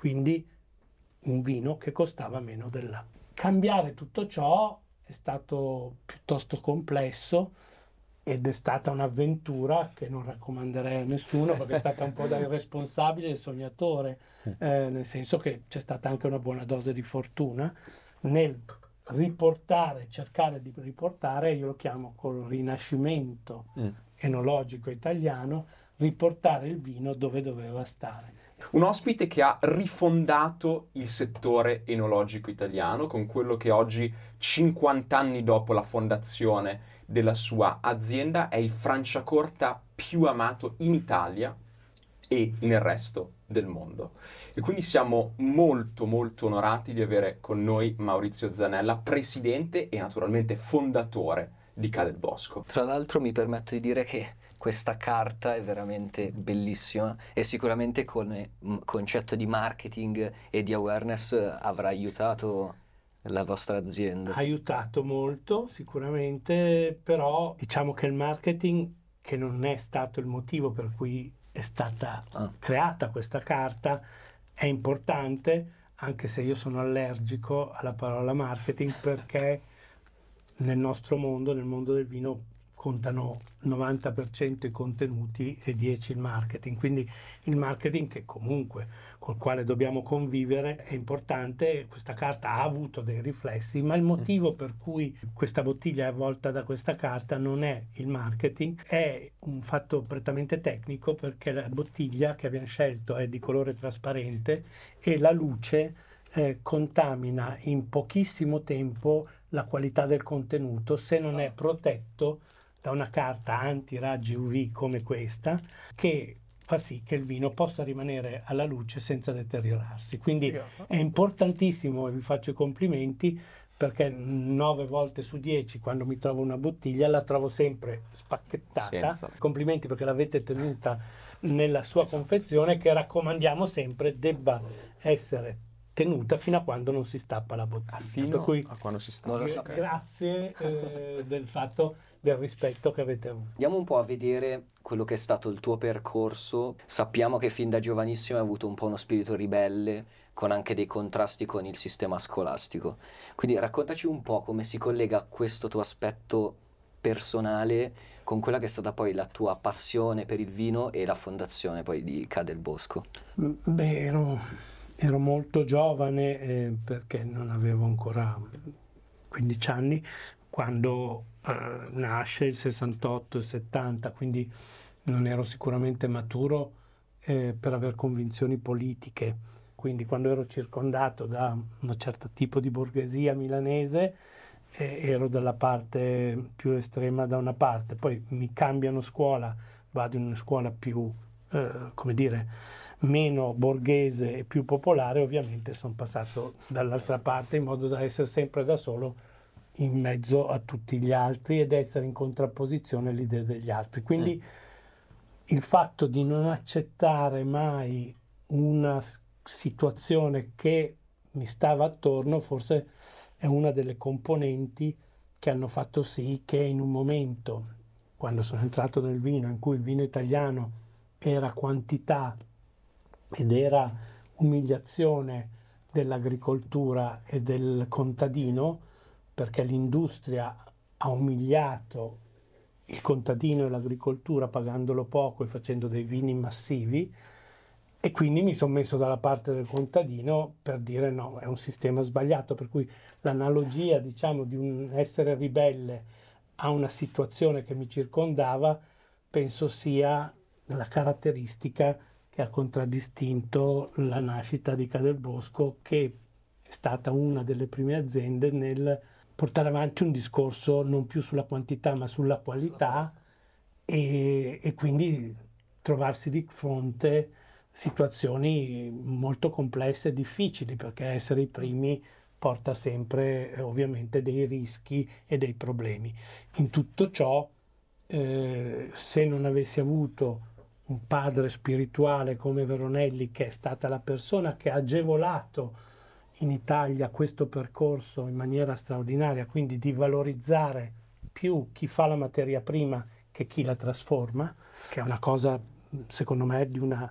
quindi un vino che costava meno dell'acqua. Cambiare tutto ciò è stato piuttosto complesso ed è stata un'avventura che non raccomanderei a nessuno perché è stata un po' da irresponsabile e sognatore, eh, nel senso che c'è stata anche una buona dose di fortuna nel riportare, cercare di riportare, io lo chiamo col rinascimento mm. enologico italiano, riportare il vino dove doveva stare. Un ospite che ha rifondato il settore enologico italiano con quello che oggi, 50 anni dopo la fondazione della sua azienda, è il Franciacorta più amato in Italia e nel resto del mondo. E quindi siamo molto molto onorati di avere con noi Maurizio Zanella, presidente e naturalmente fondatore di Cadel Bosco. Tra l'altro mi permetto di dire che questa carta è veramente bellissima e sicuramente con il concetto di marketing e di awareness avrà aiutato la vostra azienda. Ha aiutato molto sicuramente, però diciamo che il marketing, che non è stato il motivo per cui è stata ah. creata questa carta, è importante, anche se io sono allergico alla parola marketing perché nel nostro mondo, nel mondo del vino, contano 90% i contenuti e 10% il marketing. Quindi il marketing che comunque col quale dobbiamo convivere è importante, questa carta ha avuto dei riflessi, ma il motivo per cui questa bottiglia è avvolta da questa carta non è il marketing, è un fatto prettamente tecnico perché la bottiglia che abbiamo scelto è di colore trasparente e la luce eh, contamina in pochissimo tempo la qualità del contenuto se non è protetto da una carta anti-raggi UV come questa che fa sì che il vino possa rimanere alla luce senza deteriorarsi. Quindi è importantissimo e vi faccio i complimenti perché nove volte su dieci quando mi trovo una bottiglia la trovo sempre spacchettata. Senza. Complimenti perché l'avete tenuta nella sua esatto. confezione che raccomandiamo sempre debba essere tenuta fino a quando non si stappa la bottiglia. Fino per cui, a quando si stappa. So. Grazie eh, del fatto del rispetto che avete avuto. Andiamo un po' a vedere quello che è stato il tuo percorso. Sappiamo che fin da giovanissimo hai avuto un po' uno spirito ribelle, con anche dei contrasti con il sistema scolastico. Quindi raccontaci un po' come si collega questo tuo aspetto personale con quella che è stata poi la tua passione per il vino e la fondazione poi di Cadel Bosco. Beh, ero, ero molto giovane eh, perché non avevo ancora 15 anni quando eh, nasce il 68 il 70, quindi non ero sicuramente maturo eh, per aver convinzioni politiche. Quindi quando ero circondato da un certo tipo di borghesia milanese eh, ero dalla parte più estrema da una parte, poi mi cambiano scuola, vado in una scuola più, eh, come dire, meno borghese e più popolare, ovviamente sono passato dall'altra parte in modo da essere sempre da solo in mezzo a tutti gli altri ed essere in contrapposizione all'idea degli altri. Quindi mm. il fatto di non accettare mai una situazione che mi stava attorno forse è una delle componenti che hanno fatto sì che in un momento, quando sono entrato nel vino, in cui il vino italiano era quantità ed era umiliazione dell'agricoltura e del contadino, perché l'industria ha umiliato il contadino e l'agricoltura pagandolo poco e facendo dei vini massivi e quindi mi sono messo dalla parte del contadino per dire no, è un sistema sbagliato, per cui l'analogia diciamo di un essere ribelle a una situazione che mi circondava penso sia la caratteristica che ha contraddistinto la nascita di Cadelbosco che è stata una delle prime aziende nel portare avanti un discorso non più sulla quantità ma sulla qualità e, e quindi trovarsi di fronte a situazioni molto complesse e difficili perché essere i primi porta sempre eh, ovviamente dei rischi e dei problemi. In tutto ciò, eh, se non avessi avuto un padre spirituale come Veronelli, che è stata la persona che ha agevolato in Italia questo percorso in maniera straordinaria, quindi di valorizzare più chi fa la materia prima che chi la trasforma, che è una cosa secondo me di una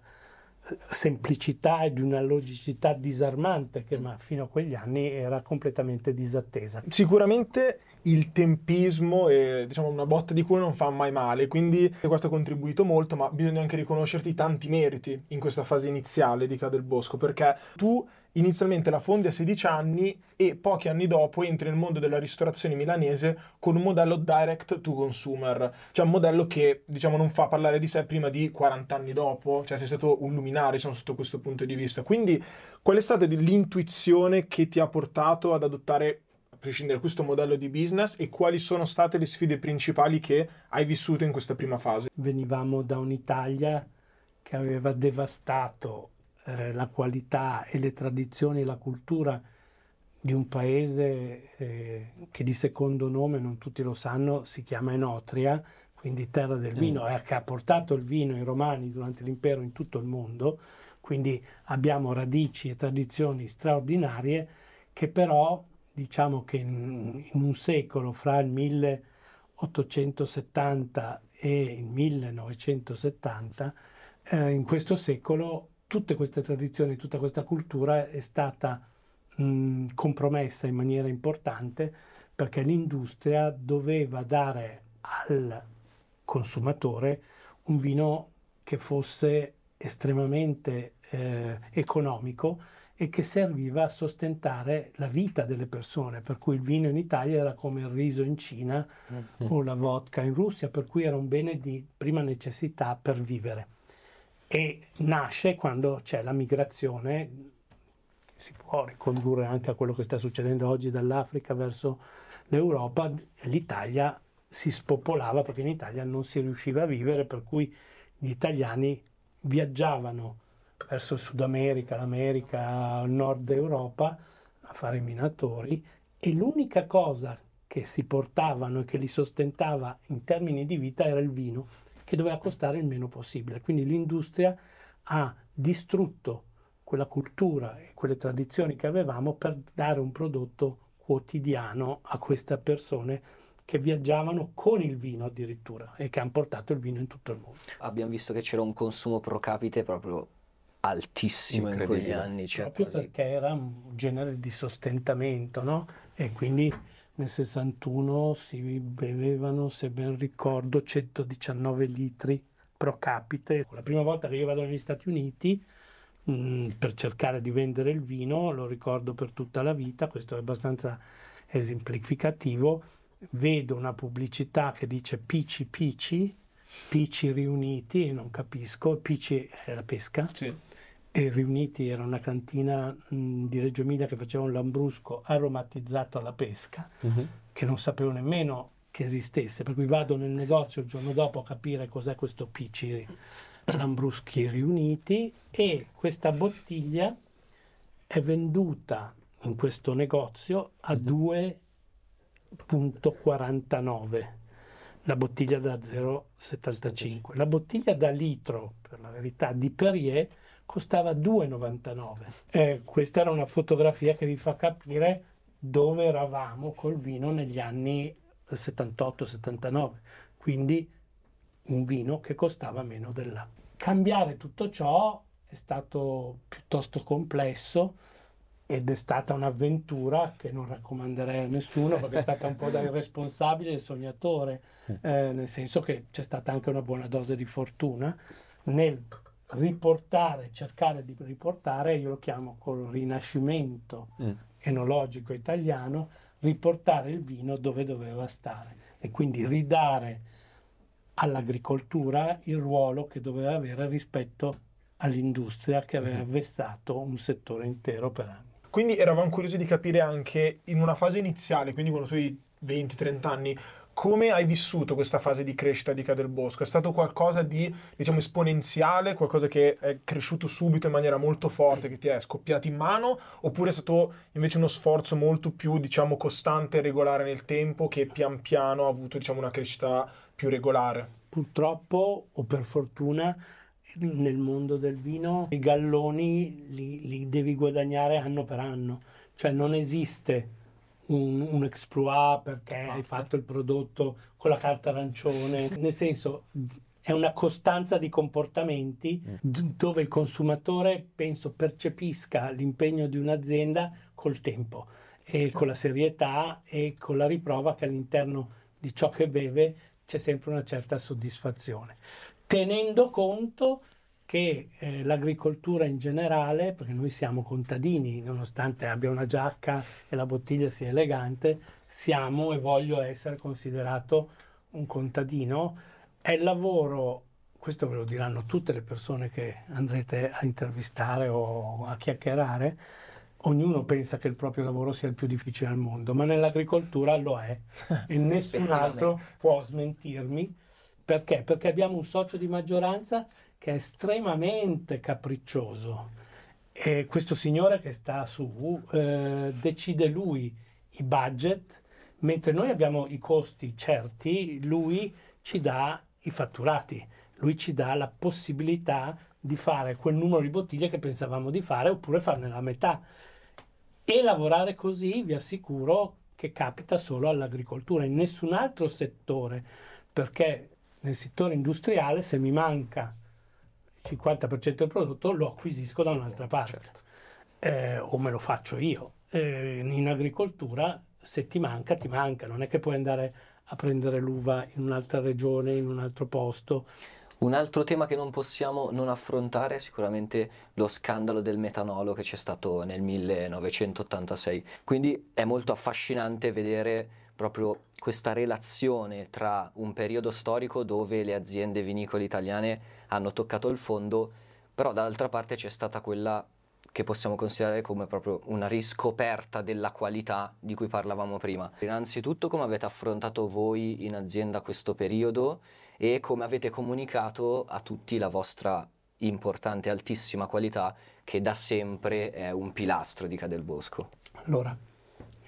semplicità e di una logicità disarmante che ma fino a quegli anni era completamente disattesa. Sicuramente il tempismo è diciamo, una botta di culo non fa mai male, quindi questo ha contribuito molto, ma bisogna anche riconoscerti tanti meriti in questa fase iniziale di Ca del Bosco, perché tu inizialmente la fondi a 16 anni e pochi anni dopo entri nel mondo della ristorazione milanese con un modello direct to consumer, cioè un modello che diciamo non fa parlare di sé prima di 40 anni dopo, cioè sei stato un luminario diciamo, sotto questo punto di vista. Quindi qual è stata l'intuizione che ti ha portato ad adottare prescindere questo modello di business e quali sono state le sfide principali che hai vissuto in questa prima fase? Venivamo da un'Italia che aveva devastato eh, la qualità e le tradizioni e la cultura di un paese eh, che di secondo nome, non tutti lo sanno, si chiama Enotria, quindi terra del mm. vino, mm. che ha portato il vino ai romani durante l'impero in tutto il mondo, quindi abbiamo radici e tradizioni straordinarie che però diciamo che in, in un secolo fra il 1870 e il 1970, eh, in questo secolo tutte queste tradizioni, tutta questa cultura è stata mh, compromessa in maniera importante perché l'industria doveva dare al consumatore un vino che fosse estremamente eh, economico e che serviva a sostentare la vita delle persone, per cui il vino in Italia era come il riso in Cina mm-hmm. o la vodka in Russia, per cui era un bene di prima necessità per vivere e nasce quando c'è la migrazione, che si può ricondurre anche a quello che sta succedendo oggi dall'Africa verso l'Europa, l'Italia si spopolava perché in Italia non si riusciva a vivere, per cui gli italiani viaggiavano verso il Sud America, l'America, il Nord Europa a fare i minatori e l'unica cosa che si portavano e che li sostentava in termini di vita era il vino che doveva costare il meno possibile. Quindi l'industria ha distrutto quella cultura e quelle tradizioni che avevamo per dare un prodotto quotidiano a queste persone che viaggiavano con il vino addirittura e che hanno portato il vino in tutto il mondo. Abbiamo visto che c'era un consumo pro capite proprio altissimo in quegli anni. Cioè Proprio quasi... perché era un genere di sostentamento, no? E quindi nel 61 si bevevano, se ben ricordo, 119 litri pro capite. La prima volta che io vado negli Stati Uniti mh, mm, per cercare di vendere il vino, lo ricordo per tutta la vita, questo è abbastanza esemplificativo, vedo una pubblicità che dice Pici Pici, Pici riuniti, e non capisco, Pici è la pesca. Sì e Riuniti era una cantina mh, di Reggio Emilia che faceva un lambrusco aromatizzato alla pesca, uh-huh. che non sapevo nemmeno che esistesse, per cui vado nel negozio il giorno dopo a capire cos'è questo Picci Lambruschi Riuniti e questa bottiglia è venduta in questo negozio a 2,49 la bottiglia da 0,75 la bottiglia da litro per la verità di Perrier costava 2,99. Eh, questa era una fotografia che vi fa capire dove eravamo col vino negli anni 78-79, quindi un vino che costava meno dell'acqua. Cambiare tutto ciò è stato piuttosto complesso ed è stata un'avventura che non raccomanderei a nessuno perché è stata un po' da irresponsabile e sognatore, eh, nel senso che c'è stata anche una buona dose di fortuna nel riportare, cercare di riportare, io lo chiamo col rinascimento mm. enologico italiano, riportare il vino dove doveva stare e quindi ridare all'agricoltura il ruolo che doveva avere rispetto all'industria che aveva mm. vessato un settore intero per anni. Quindi eravamo curiosi di capire anche in una fase iniziale, quindi quando tu hai 20-30 anni, come hai vissuto questa fase di crescita di Cadel Bosco? È stato qualcosa di, diciamo, esponenziale, qualcosa che è cresciuto subito in maniera molto forte, che ti è scoppiato in mano, oppure è stato invece uno sforzo molto più, diciamo, costante e regolare nel tempo, che pian piano ha avuto, diciamo, una crescita più regolare? Purtroppo, o per fortuna, nel mondo del vino i galloni li, li devi guadagnare anno per anno, cioè non esiste un, un exploit perché hai fatto il prodotto con la carta arancione, nel senso è una costanza di comportamenti Mm. dove il consumatore, penso, percepisca l'impegno di un'azienda col tempo e con la serietà e con la riprova che all'interno di ciò che beve c'è sempre una certa soddisfazione, tenendo conto che eh, l'agricoltura in generale, perché noi siamo contadini, nonostante abbia una giacca e la bottiglia sia elegante, siamo e voglio essere considerato un contadino, è il lavoro, questo ve lo diranno tutte le persone che andrete a intervistare o a chiacchierare, ognuno pensa che il proprio lavoro sia il più difficile al mondo, ma nell'agricoltura lo è e nessun altro può smentirmi. Perché? Perché abbiamo un socio di maggioranza che è estremamente capriccioso. E questo signore che sta su eh, decide lui i budget, mentre noi abbiamo i costi certi, lui ci dà i fatturati, lui ci dà la possibilità di fare quel numero di bottiglie che pensavamo di fare oppure farne la metà. E lavorare così vi assicuro che capita solo all'agricoltura, in nessun altro settore, perché nel settore industriale se mi manca il 50% del prodotto lo acquisisco da un'altra parte Certo. eh, o me lo faccio io. Eh, in agricoltura se ti manca, ti manca, non è che puoi andare a prendere l'uva in un'altra regione, in un altro posto. Un altro tema che non possiamo non affrontare è sicuramente lo scandalo del metanolo che c'è stato nel 1986. Quindi è molto affascinante vedere proprio questa relazione tra un periodo storico dove le aziende vinicole italiane hanno toccato il fondo, però dall'altra parte c'è stata quella che possiamo considerare come proprio una riscoperta della qualità di cui parlavamo prima. Innanzitutto come avete affrontato voi in azienda questo periodo e come avete comunicato a tutti la vostra importante altissima qualità che da sempre è un pilastro di Cadel Bosco. Allora,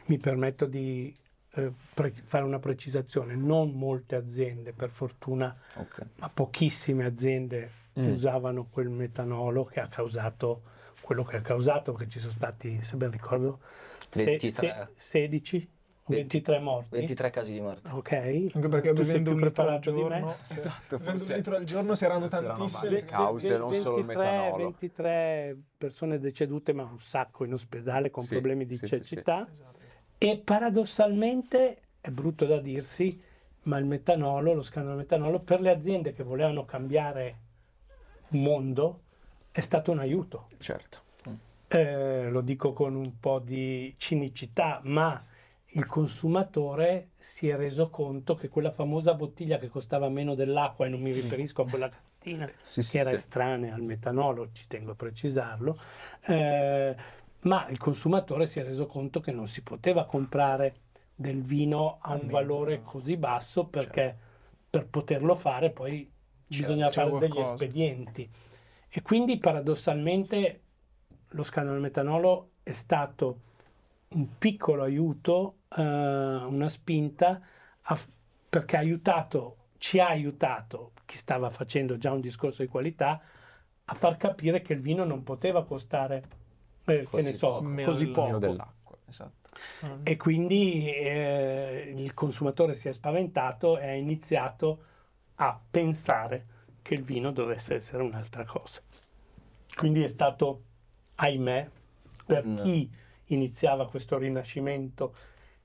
mi permetto di eh, pre- fare una precisazione, non molte aziende, per fortuna, Ok. ma pochissime aziende Mm. usavano quel metanolo che ha causato quello che ha causato, che ci sono stati, se ben ricordo, se- 23. se- 16, 23 morti. 23 casi di morte. Ok, Anche perché tu bevendo un litro al giorno, sì. Esatto, bevendo forse- un litro al giorno si erano forse erano tantissime. cause, non solo il 23 metanolo. 23 persone decedute, ma un sacco in ospedale con Sì, problemi di sì, sì, sì. cecità. E paradossalmente, è brutto da dirsi, ma il metanolo, lo scandalo del metanolo, per le aziende che volevano cambiare mondo, è stato un aiuto. Certo. Eh, lo dico con un po' di cinicità, ma il consumatore si è reso conto che quella famosa bottiglia che costava meno dell'acqua, e non mi riferisco a quella cantina Sì, sì, che era sì. estranea al metanolo, ci tengo a precisarlo, eh, ma il consumatore si è reso conto che non si poteva comprare del vino a un valore così basso perché per poterlo fare poi bisogna c'è fare degli qualcosa. espedienti. E quindi paradossalmente lo scandalo del metanolo è stato un piccolo aiuto, eh, una spinta a perché ha aiutato, ci ha aiutato chi stava facendo già un discorso di qualità a far capire che il vino non poteva costare, eh, che ne so, poco. così poco. Dell'acqua, esatto. E quindi eh, il consumatore si è spaventato e ha iniziato a pensare che il vino dovesse essere un'altra cosa. Quindi è stato, ahimè, per Un- chi iniziava questo rinascimento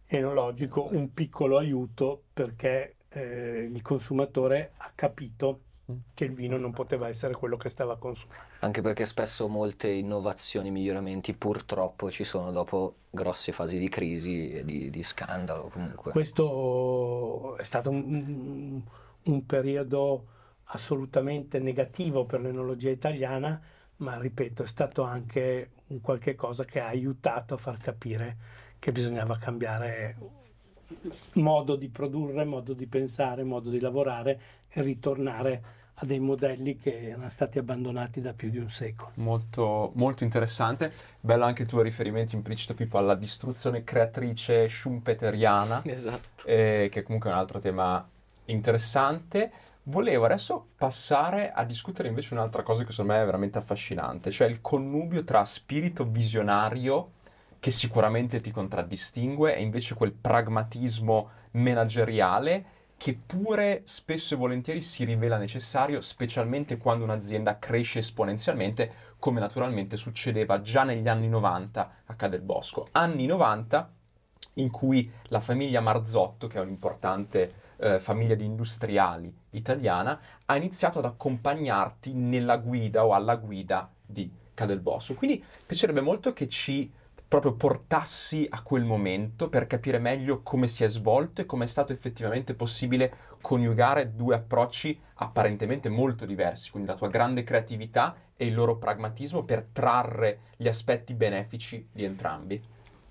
enologico, un piccolo aiuto perché eh, il consumatore ha capito che il vino non poteva essere quello che stava consumando. Anche perché spesso molte innovazioni, miglioramenti purtroppo ci sono dopo grosse fasi di crisi e di, di scandalo comunque. Questo è stato un, un periodo assolutamente negativo per l'enologia italiana, ma ripeto, è stato anche un qualche cosa che ha aiutato a far capire che bisognava cambiare modo di produrre, modo di pensare, modo di lavorare e ritornare a dei modelli che erano stati abbandonati da più di un secolo. Molto, molto interessante. Bello anche il tuo riferimento implicito, Pippo, alla distruzione creatrice schumpeteriana, Esatto. eh, che comunque è un altro tema interessante. Volevo adesso passare a discutere invece un'altra cosa che secondo me è veramente affascinante, cioè il connubio tra spirito visionario, che sicuramente ti contraddistingue, e invece quel pragmatismo manageriale che pure spesso e volentieri si rivela necessario, specialmente quando un'azienda cresce esponenzialmente, come naturalmente succedeva già negli anni 90 a Cadel Bosco. Anni 90 in cui la famiglia Marzotto, che è un'importante eh, famiglia di industriali italiana, ha iniziato ad accompagnarti nella guida o alla guida di Cadel Bosco. Quindi piacerebbe molto che ci proprio portassi a quel momento per capire meglio come si è svolto e come è stato effettivamente possibile coniugare due approcci apparentemente molto diversi, quindi la tua grande creatività e il loro pragmatismo per trarre gli aspetti benefici di entrambi.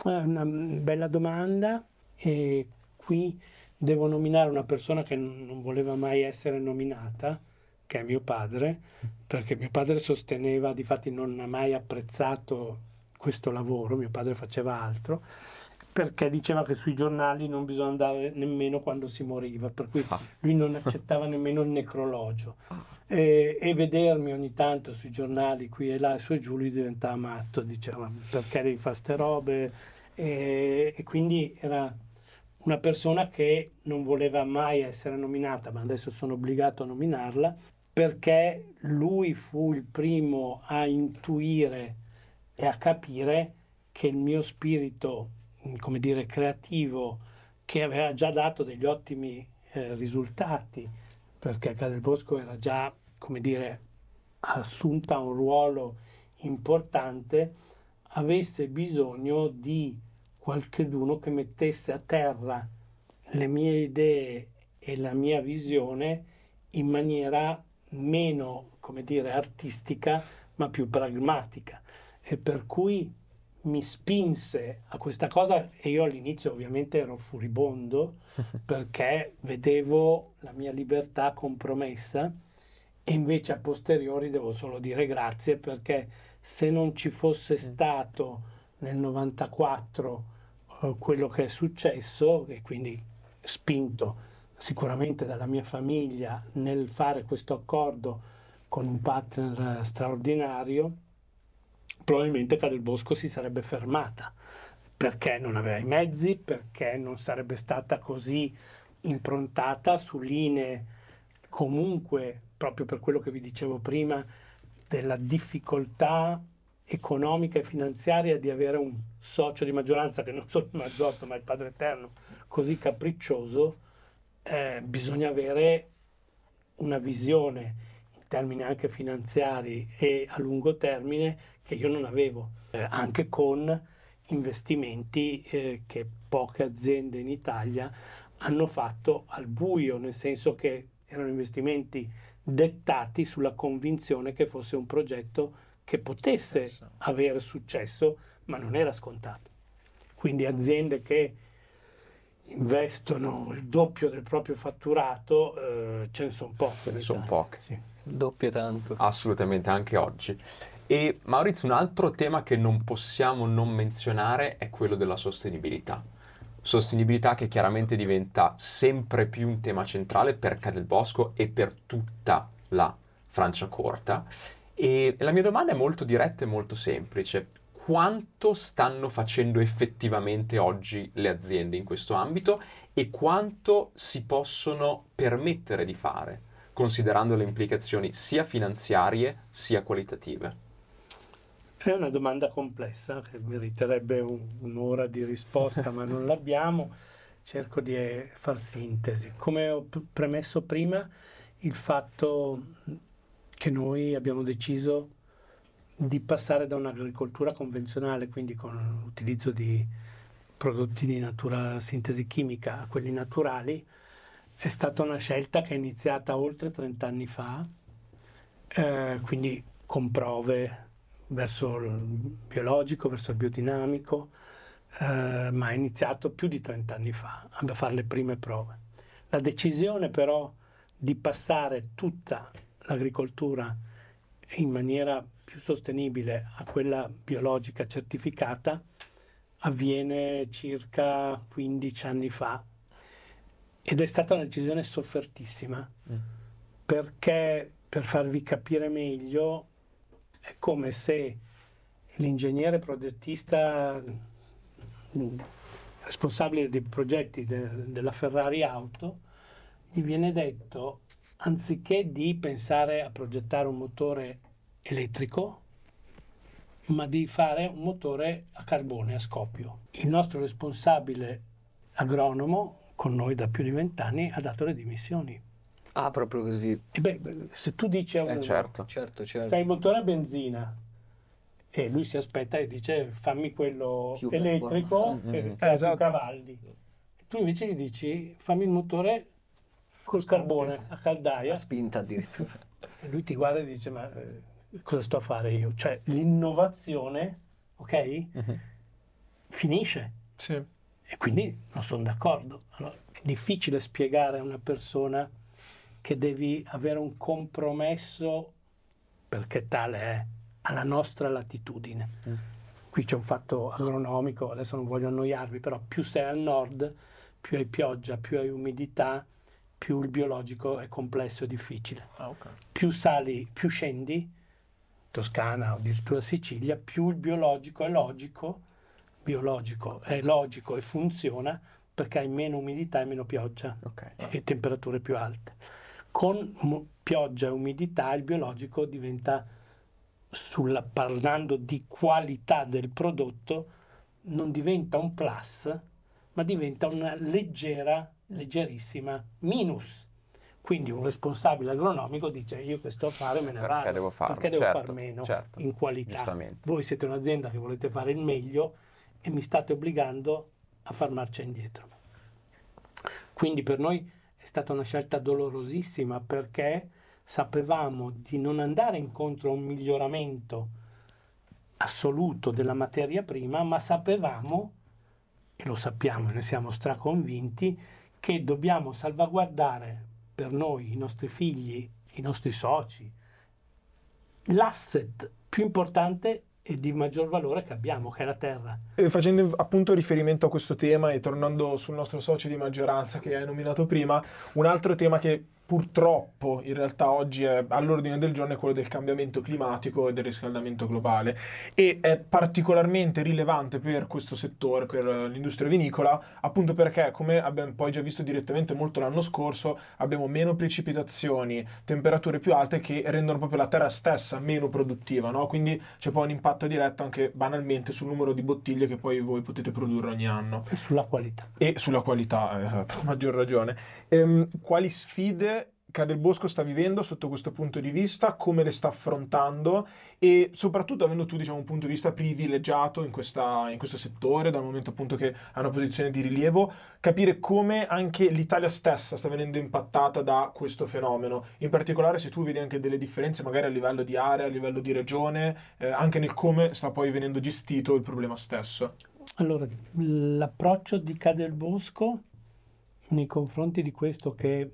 È una bella domanda e qui devo nominare una persona che non voleva mai essere nominata, che è mio padre, perché mio padre sosteneva, difatti non ha mai apprezzato questo lavoro, mio padre faceva altro, perché diceva che sui giornali non bisogna andare nemmeno quando si moriva, per cui ah. lui non accettava nemmeno il necrologio. E, e, vedermi ogni tanto sui giornali qui e là su e giù lui diventava matto, diceva perché devi fare ste robe e, e quindi era una persona che non voleva mai essere nominata, ma adesso sono obbligato a nominarla, perché lui fu il primo a intuire e a capire che il mio spirito, come dire, creativo, che aveva già dato degli ottimi eh, risultati, perché Cadel Bosco era già, come dire, assunta un ruolo importante, avesse bisogno di qualcheduno che mettesse a terra le mie idee e la mia visione in maniera meno, come dire, artistica, ma più pragmatica e per cui mi spinse a questa cosa e io all'inizio ovviamente ero furibondo perché vedevo la mia libertà compromessa e invece a posteriori devo solo dire grazie perché se non ci fosse mm. stato nel 94 uh, quello che è successo e quindi spinto sicuramente dalla mia famiglia nel fare questo accordo con un partner straordinario probabilmente Cadel Bosco si sarebbe fermata. Perché non aveva i mezzi, perché non sarebbe stata così improntata su linee comunque, proprio per quello che vi dicevo prima, della difficoltà economica e finanziaria di avere un socio di maggioranza che non solo Mazzotto ma il Padre Eterno così capriccioso, eh, bisogna avere una visione termini anche finanziari e a lungo termine che io non avevo, eh, anche con investimenti eh, che poche aziende in Italia hanno fatto al buio, nel senso che erano investimenti dettati sulla convinzione che fosse un progetto che potesse avere successo, ma non era scontato. Quindi aziende che investono il doppio del proprio fatturato, eh, ce ne sono poche. Ce ne sono poche. Sì. Doppio tanto. Assolutamente, anche oggi. E Maurizio, un altro tema che non possiamo non menzionare è quello della sostenibilità. Sostenibilità che chiaramente diventa sempre più un tema centrale per Cadel Bosco e per tutta la Franciacorta. E la mia domanda è molto diretta e molto semplice. Quanto stanno facendo effettivamente oggi le aziende in questo ambito e quanto si possono permettere di fare, considerando le implicazioni sia finanziarie sia qualitative? È una domanda complessa che meriterebbe un, un'ora di risposta, ma non l'abbiamo. Cerco di eh, far sintesi. Come ho premesso prima, il fatto che noi abbiamo deciso di passare da un'agricoltura convenzionale, quindi con l'utilizzo di prodotti di natura sintesi chimica, a quelli naturali, è stata una scelta che è iniziata oltre 30 anni fa, eh, quindi con prove verso il biologico, verso il biodinamico, eh, ma ha iniziato più di 30 anni fa a fare le prime prove. La decisione però di passare tutta l'agricoltura in maniera più sostenibile a quella biologica certificata avviene circa 15 anni fa ed è stata una decisione soffertissima mm. perché per farvi capire meglio è come se l'ingegnere progettista responsabile dei progetti de, della Ferrari Auto gli viene detto, anziché di pensare a progettare un motore elettrico, ma di fare un motore a carbone, a scoppio. Il nostro responsabile agronomo, con noi da più di vent'anni, ha dato le dimissioni. Ah, proprio così. E beh, se tu dici a Eh, uno, certo. Certo, certo. sei motore a benzina, e lui si aspetta e dice fammi quello Più elettrico che, Mm-hmm. che ha Esatto. cavalli. Tu invece gli dici fammi il motore col carbone a caldaia La spinta addirittura. e lui ti guarda e dice ma eh, cosa sto a fare io? Cioè l'innovazione, ok? Mhm. Finisce Sì. E quindi non sono d'accordo. Allora, è difficile spiegare a una persona che devi avere un compromesso perché tale è alla nostra latitudine. Mm. Qui c'è un fatto agronomico, adesso non voglio annoiarvi, però più sei al nord, più hai pioggia, più hai umidità, più il biologico è complesso e difficile. Ah, ok. Più sali, più scendi, Toscana o addirittura Sicilia, più il biologico è logico, biologico è logico e funziona perché hai meno umidità e meno pioggia Ok. e temperature più alte. Con mu- pioggia e umidità il biologico diventa, sulla- parlando di qualità del prodotto, non diventa un plus, ma diventa una leggera, leggerissima minus. Quindi un responsabile agronomico dice io questo affare me ne Perché vado, devo farlo? perché devo Certo, far meno certo, in qualità. Voi siete un'azienda che volete fare il meglio e mi state obbligando a far marcia indietro. Quindi per noi è stata una scelta dolorosissima perché sapevamo di non andare incontro a un miglioramento assoluto della materia prima, ma sapevamo, e lo sappiamo e ne siamo straconvinti, che dobbiamo salvaguardare per noi, i nostri figli, i nostri soci, l'asset più importante e di maggior valore che abbiamo, che è la terra. E facendo appunto riferimento a questo tema e tornando sul nostro socio di maggioranza che hai nominato prima, un altro tema che purtroppo in realtà oggi è all'ordine del giorno è quello del cambiamento climatico e del riscaldamento globale e è particolarmente rilevante per questo settore, per l'industria vinicola, appunto perché come abbiamo poi già visto direttamente molto l'anno scorso, abbiamo meno precipitazioni, temperature più alte che rendono proprio la terra stessa meno produttiva, no? Quindi c'è poi un impatto diretto anche banalmente sul numero di bottiglie che poi voi potete produrre ogni anno E sulla qualità. e sulla qualità, esatto, maggior ragione. Ehm, quali sfide Cadel Bosco sta vivendo sotto questo punto di vista, come le sta affrontando e soprattutto avendo tu diciamo, un punto di vista privilegiato in, questa- in questo settore, dal momento appunto che ha una posizione di rilievo, capire come anche l'Italia stessa sta venendo impattata da questo fenomeno. In particolare se tu vedi anche delle differenze magari a livello di area, a livello di regione, eh, anche nel come sta poi venendo gestito il problema stesso. Allora, l'approccio di Cadel Bosco nei confronti di questo che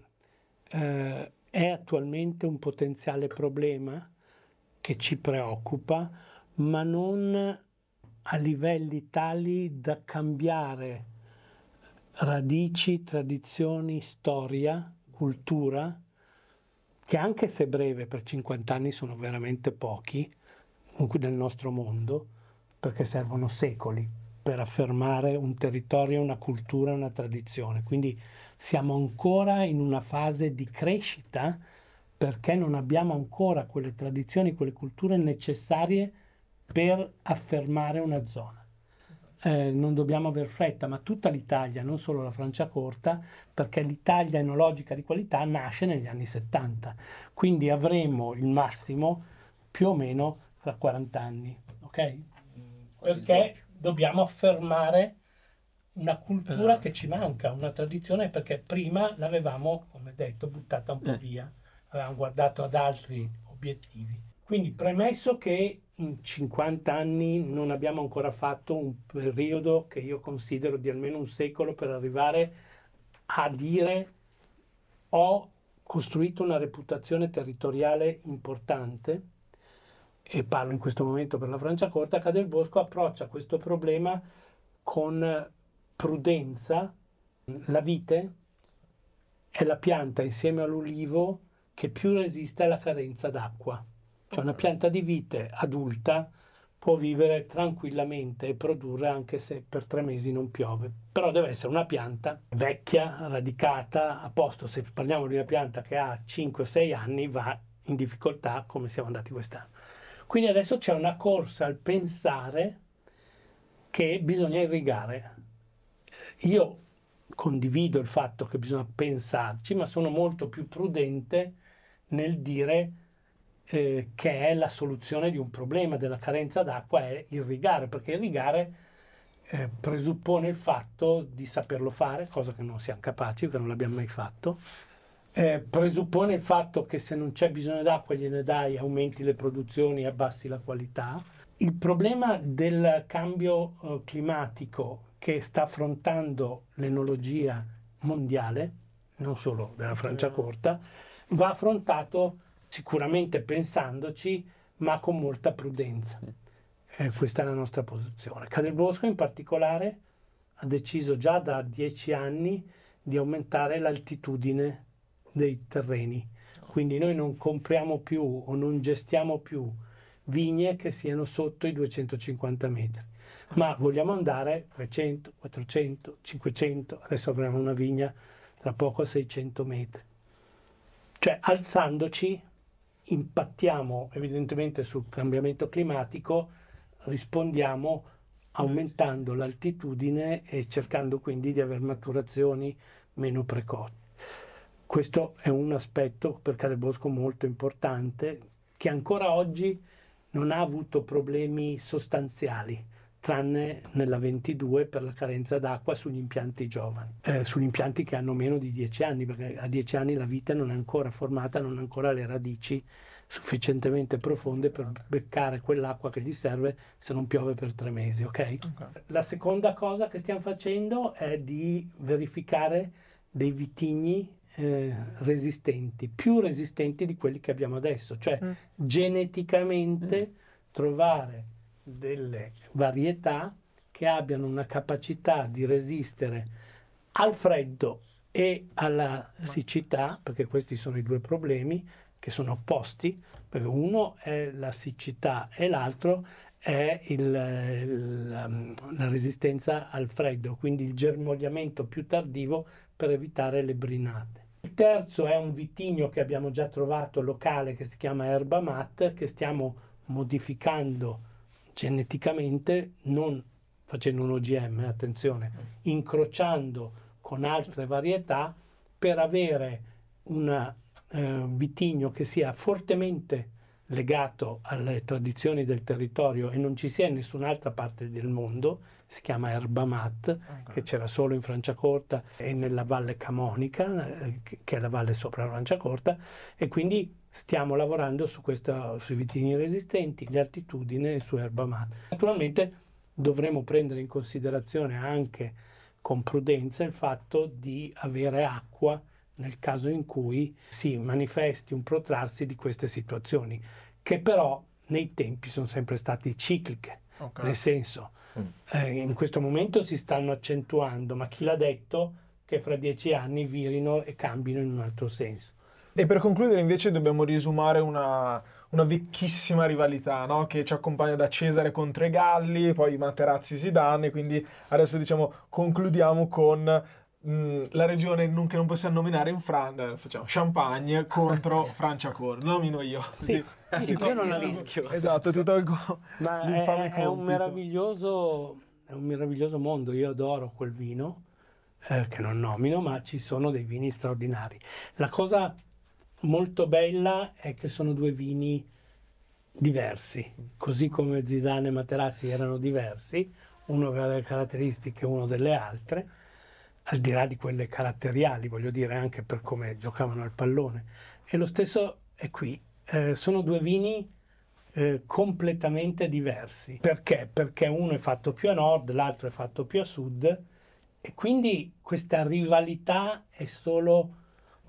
eh, è attualmente un potenziale problema che ci preoccupa, ma non a livelli tali da cambiare radici, tradizioni, storia, cultura, che anche se breve per 50 anni sono veramente pochi nel nostro mondo, perché servono secoli per affermare un territorio, una cultura, una tradizione. Quindi siamo ancora in una fase di crescita perché non abbiamo ancora quelle tradizioni, quelle culture necessarie per affermare una zona. Eh, non dobbiamo aver fretta, ma tutta l'Italia, non solo la Franciacorta, perché l'Italia enologica di qualità nasce negli anni 70. Quindi avremo il massimo più o meno fra 40 anni, ok? Perché dobbiamo affermare una cultura che ci manca, una tradizione perché prima l'avevamo, come detto, buttata un po' Mm. via, avevamo guardato ad altri obiettivi. Quindi premesso che in 50 anni non abbiamo ancora fatto un periodo che io considero di almeno un secolo per arrivare a dire ho costruito una reputazione territoriale importante e parlo in questo momento per la Franciacorta, Cadel Bosco approccia questo problema con prudenza. La vite è la pianta insieme all'ulivo che più resiste alla carenza d'acqua. Cioè una pianta di vite adulta può vivere tranquillamente e produrre anche se per tre mesi non piove. Però deve essere una pianta vecchia, radicata, a posto. Se parliamo di una pianta che ha 5-6 anni va in difficoltà come siamo andati quest'anno. Quindi adesso c'è una corsa al pensare che bisogna irrigare. Io condivido il fatto che bisogna pensarci, ma sono molto più prudente nel dire eh, che è la soluzione di un problema della carenza d'acqua è irrigare, perché irrigare eh, presuppone il fatto di saperlo fare, cosa che non siamo capaci, che non l'abbiamo mai fatto, eh, presuppone il fatto che se non c'è bisogno d'acqua gliene dai, aumenti le produzioni e abbassi la qualità. Il problema del cambio eh, climatico che sta affrontando l'enologia mondiale, non solo della Francia corta, va affrontato sicuramente pensandoci, ma con molta prudenza. Eh, questa è la nostra posizione. Cadelbosco in particolare ha deciso già da dieci anni di aumentare l'altitudine dei terreni. Quindi noi non compriamo più o non gestiamo più vigne che siano sotto i 250 metri ma vogliamo andare 300, 400, 500, adesso avremo una vigna tra poco a 600 metri. Cioè alzandoci impattiamo evidentemente sul cambiamento climatico, rispondiamo aumentando l'altitudine e cercando quindi di avere maturazioni meno precoci. Questo è un aspetto per Calebosco molto importante che ancora oggi non ha avuto problemi sostanziali tranne nella 22 per la carenza d'acqua sugli impianti giovani, eh, sugli impianti che hanno meno di 10 anni, perché a 10 anni la vita non è ancora formata, non ha ancora le radici sufficientemente profonde per beccare quell'acqua che gli serve se non piove per tre mesi. Okay? okay. La seconda cosa che stiamo facendo è di verificare dei vitigni eh, resistenti, più resistenti di quelli che abbiamo adesso, cioè mm. geneticamente mm. trovare delle varietà che abbiano una capacità di resistere al freddo e alla siccità, perché questi sono i due problemi che sono opposti, perché uno è la siccità e l'altro è il, la, la, resistenza al freddo, quindi il germogliamento più tardivo per evitare le brinate. Terzo è un vitigno che abbiamo già trovato locale che si chiama Erba Mat, che stiamo modificando geneticamente, non facendo un OGM, attenzione, incrociando con altre varietà per avere un eh, vitigno che sia fortemente legato alle tradizioni del territorio e non ci sia in nessun'altra parte del mondo, si chiama Erba Mat, okay. che c'era solo in Franciacorta e nella Valle Camonica, eh, che è la valle sopra Franciacorta, e quindi stiamo lavorando su questa, sui vitigni resistenti, le altitudini e su erba mate. Naturalmente dovremo prendere in considerazione anche con prudenza il fatto di avere acqua nel caso in cui si manifesti un protrarsi di queste situazioni, che però nei tempi sono sempre state cicliche, okay. nel senso mm. eh, in questo momento si stanno accentuando, ma chi l'ha detto che fra dieci anni virino e cambino in un altro senso. E per concludere invece dobbiamo risumare una, una vecchissima rivalità no? che ci accompagna da Cesare contro i Galli, poi Materazzi Zidane, quindi adesso diciamo concludiamo con mh, mm, la regione non, che non possiamo nominare in Francia, facciamo Champagne contro Franciacorta, nomino io. Sì, sì io non la rischio. Esatto, ti tolgo Ma è, è, un meraviglioso, è un meraviglioso mondo, io adoro quel vino. Eh, che non nomino, ma ci sono dei vini straordinari. La cosa molto bella è che sono due vini diversi, così come Zidane e Materassi erano diversi, uno aveva delle caratteristiche, uno delle altre, al di là di quelle caratteriali, voglio dire, anche per come giocavano al pallone. E lo stesso è qui. Eh, sono due vini eh, completamente diversi. Perché? Perché uno è fatto più a nord, l'altro è fatto più a sud e quindi questa rivalità è solo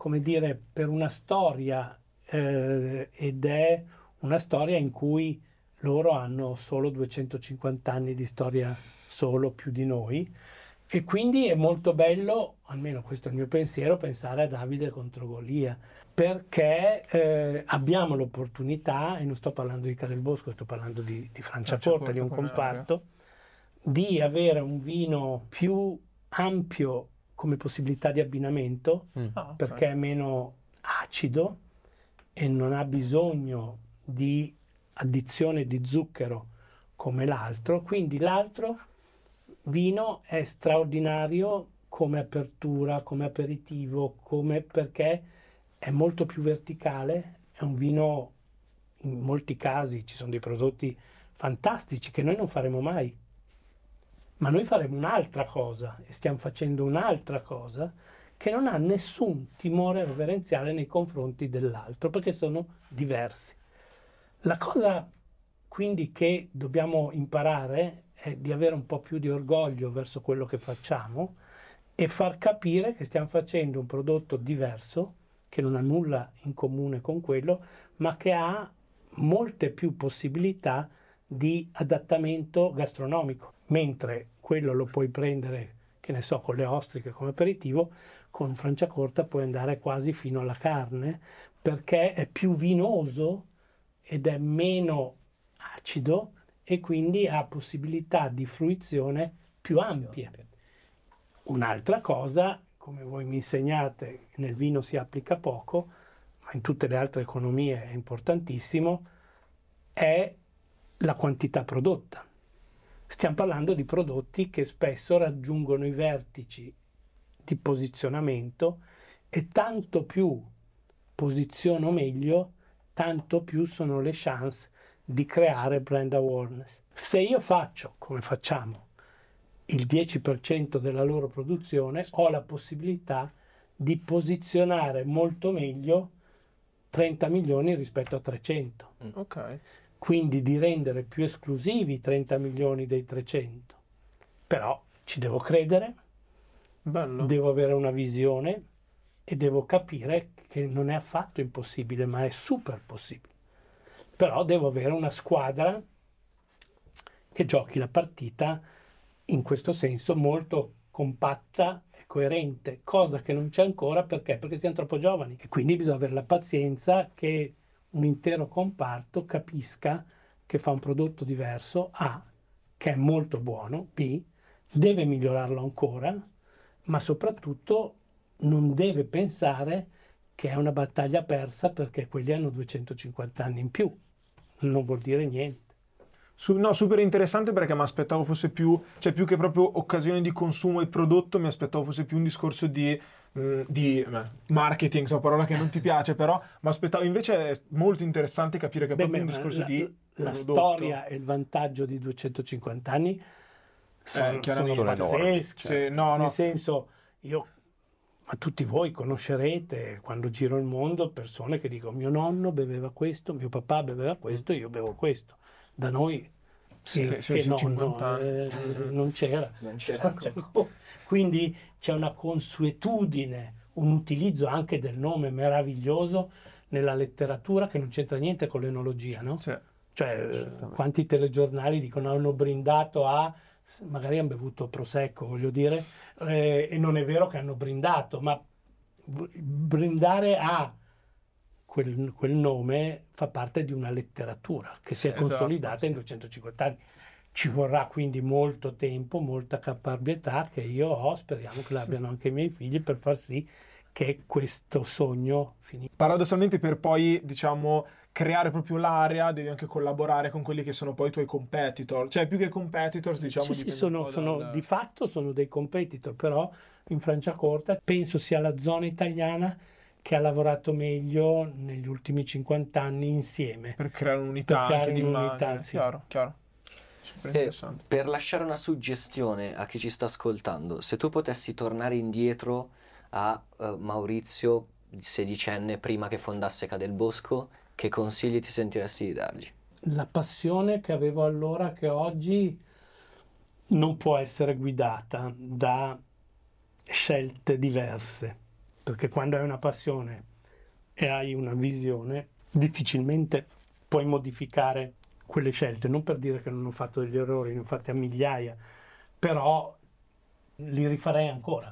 come dire, per una storia eh, ed è una storia in cui loro hanno solo 250 anni di storia solo più di noi E quindi è molto bello, almeno questo è il mio pensiero, pensare a Davide contro Golia, perché eh, abbiamo l'opportunità, e non sto parlando di Castel Bosco, sto parlando di, di Franciacorta, di un comparto, di avere un vino più ampio come possibilità di abbinamento, mm. ah, perché è meno acido e non ha bisogno di addizione di zucchero come l'altro, quindi l'altro vino è straordinario come apertura, come aperitivo, come perché è molto più verticale, è un vino in molti casi ci sono dei prodotti fantastici che noi non faremo mai. Ma noi faremo un'altra cosa e stiamo facendo un'altra cosa che non ha nessun timore reverenziale nei confronti dell'altro perché sono diversi. La cosa quindi che dobbiamo imparare è di avere un po' più di orgoglio verso quello che facciamo e far capire che stiamo facendo un prodotto diverso, che non ha nulla in comune con quello, ma che ha molte più possibilità di adattamento gastronomico, mentre quello lo puoi prendere, che ne so, con le ostriche come aperitivo, con Franciacorta puoi andare quasi fino alla carne, perché è più vinoso ed è meno acido e quindi ha possibilità di fruizione più ampie. Un'altra cosa, come voi mi insegnate, nel vino si applica poco, ma in tutte le altre economie è importantissimo, è la quantità prodotta. Stiamo parlando di prodotti che spesso raggiungono i vertici di posizionamento e tanto più posiziono meglio, tanto più sono le chance di creare brand awareness. Se io faccio, come facciamo, il 10% della loro produzione, ho la possibilità di posizionare molto meglio 30 milioni rispetto a 300. Mm. Ok. Quindi di rendere più esclusivi 30 milioni dei 300. Però ci devo credere, Bello. devo avere una visione e devo capire che non è affatto impossibile, ma è super possibile. Però devo avere una squadra che giochi la partita in questo senso molto compatta e coerente, cosa che non c'è ancora perché? Perché siamo troppo giovani e quindi bisogna avere la pazienza che un intero comparto capisca che fa un prodotto diverso, A, che è molto buono, B, deve migliorarlo ancora, ma soprattutto non deve pensare che è una battaglia persa perché quelli hanno 250 anni in più. Non vuol dire niente. Su, no, super interessante perché mi aspettavo fosse più, cioè più che proprio occasione di consumo e prodotto, mi aspettavo fosse più un discorso di, mh, mm, di beh, marketing, so parola che non ti piace, però mi aspettavo invece è molto interessante capire che è proprio beh, un discorso la, di la storia e il vantaggio di 250 anni sono, eh, sono pazzeschi. Sì, no, Nel no. senso, io, ma tutti voi conoscerete quando giro il mondo persone che dicono mio nonno beveva questo, mio papà beveva questo, io bevo questo. Da noi sì, che, che nonno eh, non c'era. Non c'era. Quindi c'è una consuetudine, un utilizzo anche del nome meraviglioso nella letteratura che non c'entra niente con l'enologia, no? Sì. Cioè, quanti telegiornali dicono hanno brindato a magari hanno bevuto prosecco, voglio dire, eh, e non è vero che hanno brindato, ma brindare a quel, quel nome fa parte di una letteratura che si è esatto, consolidata sì. in 250 anni. Ci vorrà quindi molto tempo, molta caparbietà che io ho, speriamo che l'abbiano anche i miei figli per far sì che questo sogno finisca. Paradossalmente per poi, diciamo, creare proprio l'area, devi anche collaborare con quelli che sono poi i tuoi competitor, cioè più che competitor diciamo sì, sì sono, sono dal... di fatto sono dei competitor, però in Franciacorta penso sia la zona italiana che ha lavorato meglio negli ultimi 50 anni insieme. Per creare un'unità, per creare un'unità sì. chiaro, chiaro. Eh, per lasciare una suggestione a chi ci sta ascoltando, se tu potessi tornare indietro a uh, Maurizio, sedicenne, prima che fondasse Cadel Bosco, che consigli ti sentiresti di dargli? La passione che avevo allora, che oggi non può essere guidata da scelte diverse, perché quando hai una passione e hai una visione, difficilmente puoi modificare quelle scelte, non per dire che non ho fatto degli errori, ne ho fatti a migliaia, però li rifarei ancora.